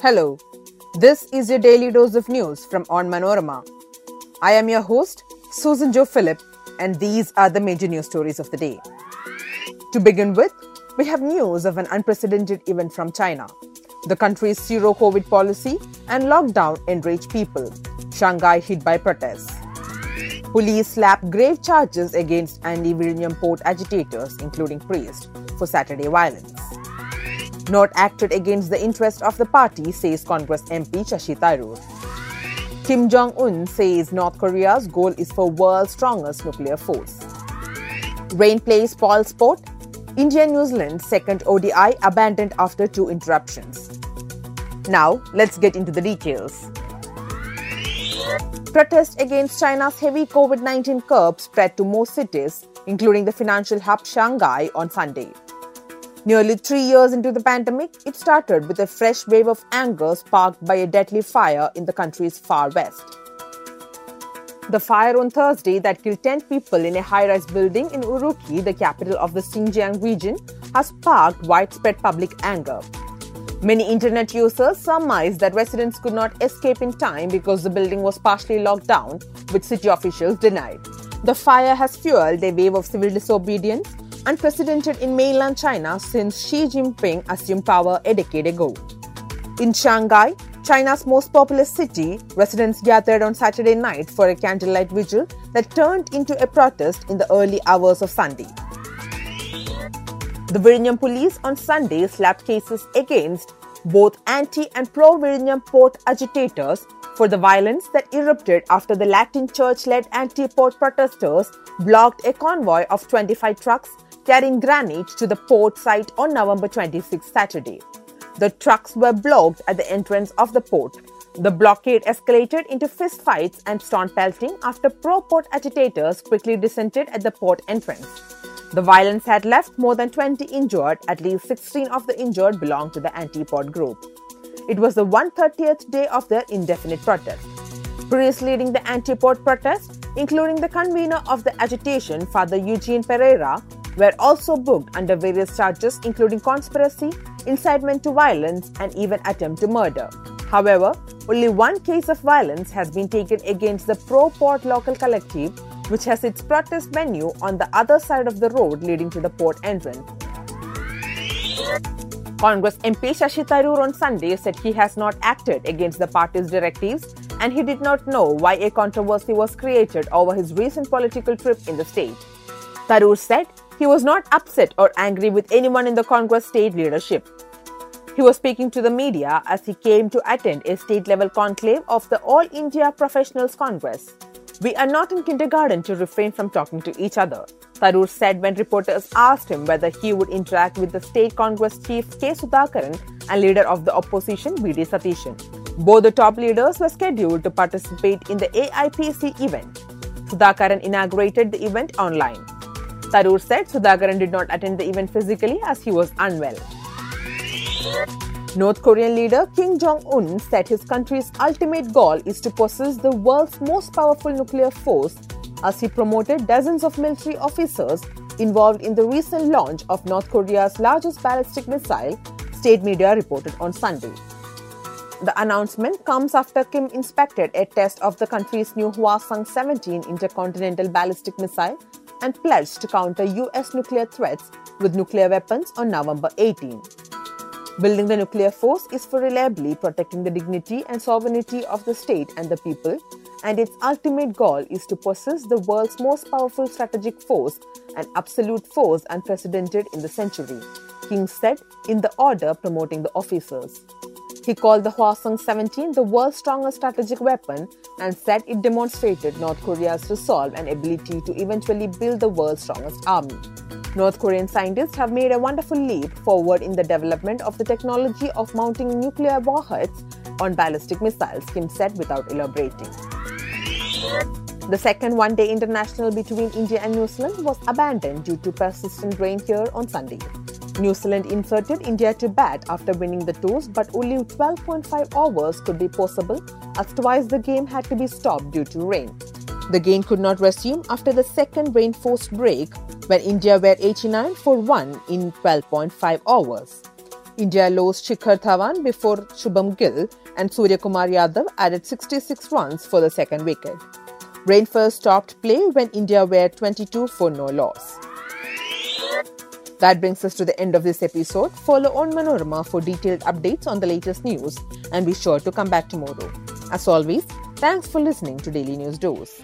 Hello, this is your daily dose of news from Onmanorama. I am your host, Susan Joe Philip, and these are the major news stories of the day. To begin with, we have news of an unprecedented event from China. The country's zero COVID policy and lockdown enraged people. Shanghai hit by protests. Police slapped grave charges against anti-Vizhinjam port agitators, including priests, for Saturday violence. Not acted against the interest of the party, says Congress MP Shashi Tharoor. Kim Jong Un says North Korea's goal is for world's strongest nuclear force. Rain plays spoil sport. India New Zealand's second ODI abandoned after two interruptions. Now, let's get into the details. Protests against China's heavy COVID 19 curb spread to more cities, including the financial hub Shanghai, on Sunday. Nearly three years into the pandemic, it started with a fresh wave of anger sparked by a deadly fire in the country's far west. The fire on Thursday that killed 10 people in a high rise building in Urumqi, the capital of the Xinjiang region, has sparked widespread public anger. Many internet users surmised that residents could not escape in time because the building was partially locked down, which city officials denied. The fire has fueled a wave of civil disobedience unprecedented in mainland China since Xi Jinping assumed power a decade ago. In Shanghai, China's most populous city, residents gathered on Saturday night for a candlelight vigil that turned into a protest in the early hours of Sunday. The Vizhinjam police on Sunday slapped cases against both anti and pro Vizhinjam port agitators for the violence that erupted after the Latin church led anti port protesters blocked a convoy of 25 trucks carrying granite to the port site on November 26 Saturday. The trucks were blocked at the entrance of the port. The blockade escalated into fistfights and stone pelting after pro port agitators quickly dissented at the port entrance. The violence had left more than 20 injured, at least 16 of the injured belonged to the anti port group. It was the 130th day of their indefinite protest. Priests leading the anti port protest, including the convener of the agitation, Father Eugene Pereira, were also booked under various charges including conspiracy, incitement to violence, and even attempt to murder. However, only one case of violence has been taken against the pro port local collective, which has its protest venue on the other side of the road leading to the port entrance. Congress MP Shashi Tharoor on Sunday said he has not acted against the party's directives and he did not know why a controversy was created over his recent political trip in the state. Tharoor said he was not upset or angry with anyone in the Congress state leadership. He was speaking to the media as he came to attend a state level conclave of the All India Professionals Congress. We are not in kindergarten to refrain from talking to each other, Tharoor said when reporters asked him whether he would interact with the state Congress chief K. Sudhakaran and leader of the opposition V.D. Satheesan. Both the top leaders were scheduled to participate in the AIPC event. Sudhakaran inaugurated the event online. Tharoor said Sudhakaran did not attend the event physically as he was unwell. North Korean leader Kim Jong un said his country's ultimate goal is to possess the world's most powerful nuclear force as he promoted dozens of military officers involved in the recent launch of North Korea's largest ballistic missile, state media reported on Sunday. The announcement comes after Kim inspected a test of the country's new Hwasong 17 intercontinental ballistic missile and pledged to counter US nuclear threats with nuclear weapons on November 18. Building the nuclear force is for reliably protecting the dignity and sovereignty of the state and the people, and its ultimate goal is to possess the world's most powerful strategic force, an absolute force unprecedented in the century, Kim said in the order promoting the officers. He called the Hwasong 17 the world's strongest strategic weapon and said it demonstrated North Korea's resolve and ability to eventually build the world's strongest army. North Korean scientists have made a wonderful leap forward in the development of the technology of mounting nuclear warheads on ballistic missiles, Kim said without elaborating. The second one day international between India and New Zealand was abandoned due to persistent rain here on Sunday. New Zealand inserted India to bat after winning the toss, but only 12.5 overs could be possible as twice the game had to be stopped due to rain. The game could not resume after the second rain forced break when India were 89 for 1 in 12.5 overs. India lost Shikhar Dhawan before Shubman Gill and Surya Kumar Yadav added 66 runs for the second wicket. Rain first stopped play when India were 22 for no loss. That brings us to the end of this episode. Follow Onmanorama for detailed updates on the latest news and be sure to come back tomorrow. As always, thanks for listening to Daily News Dose.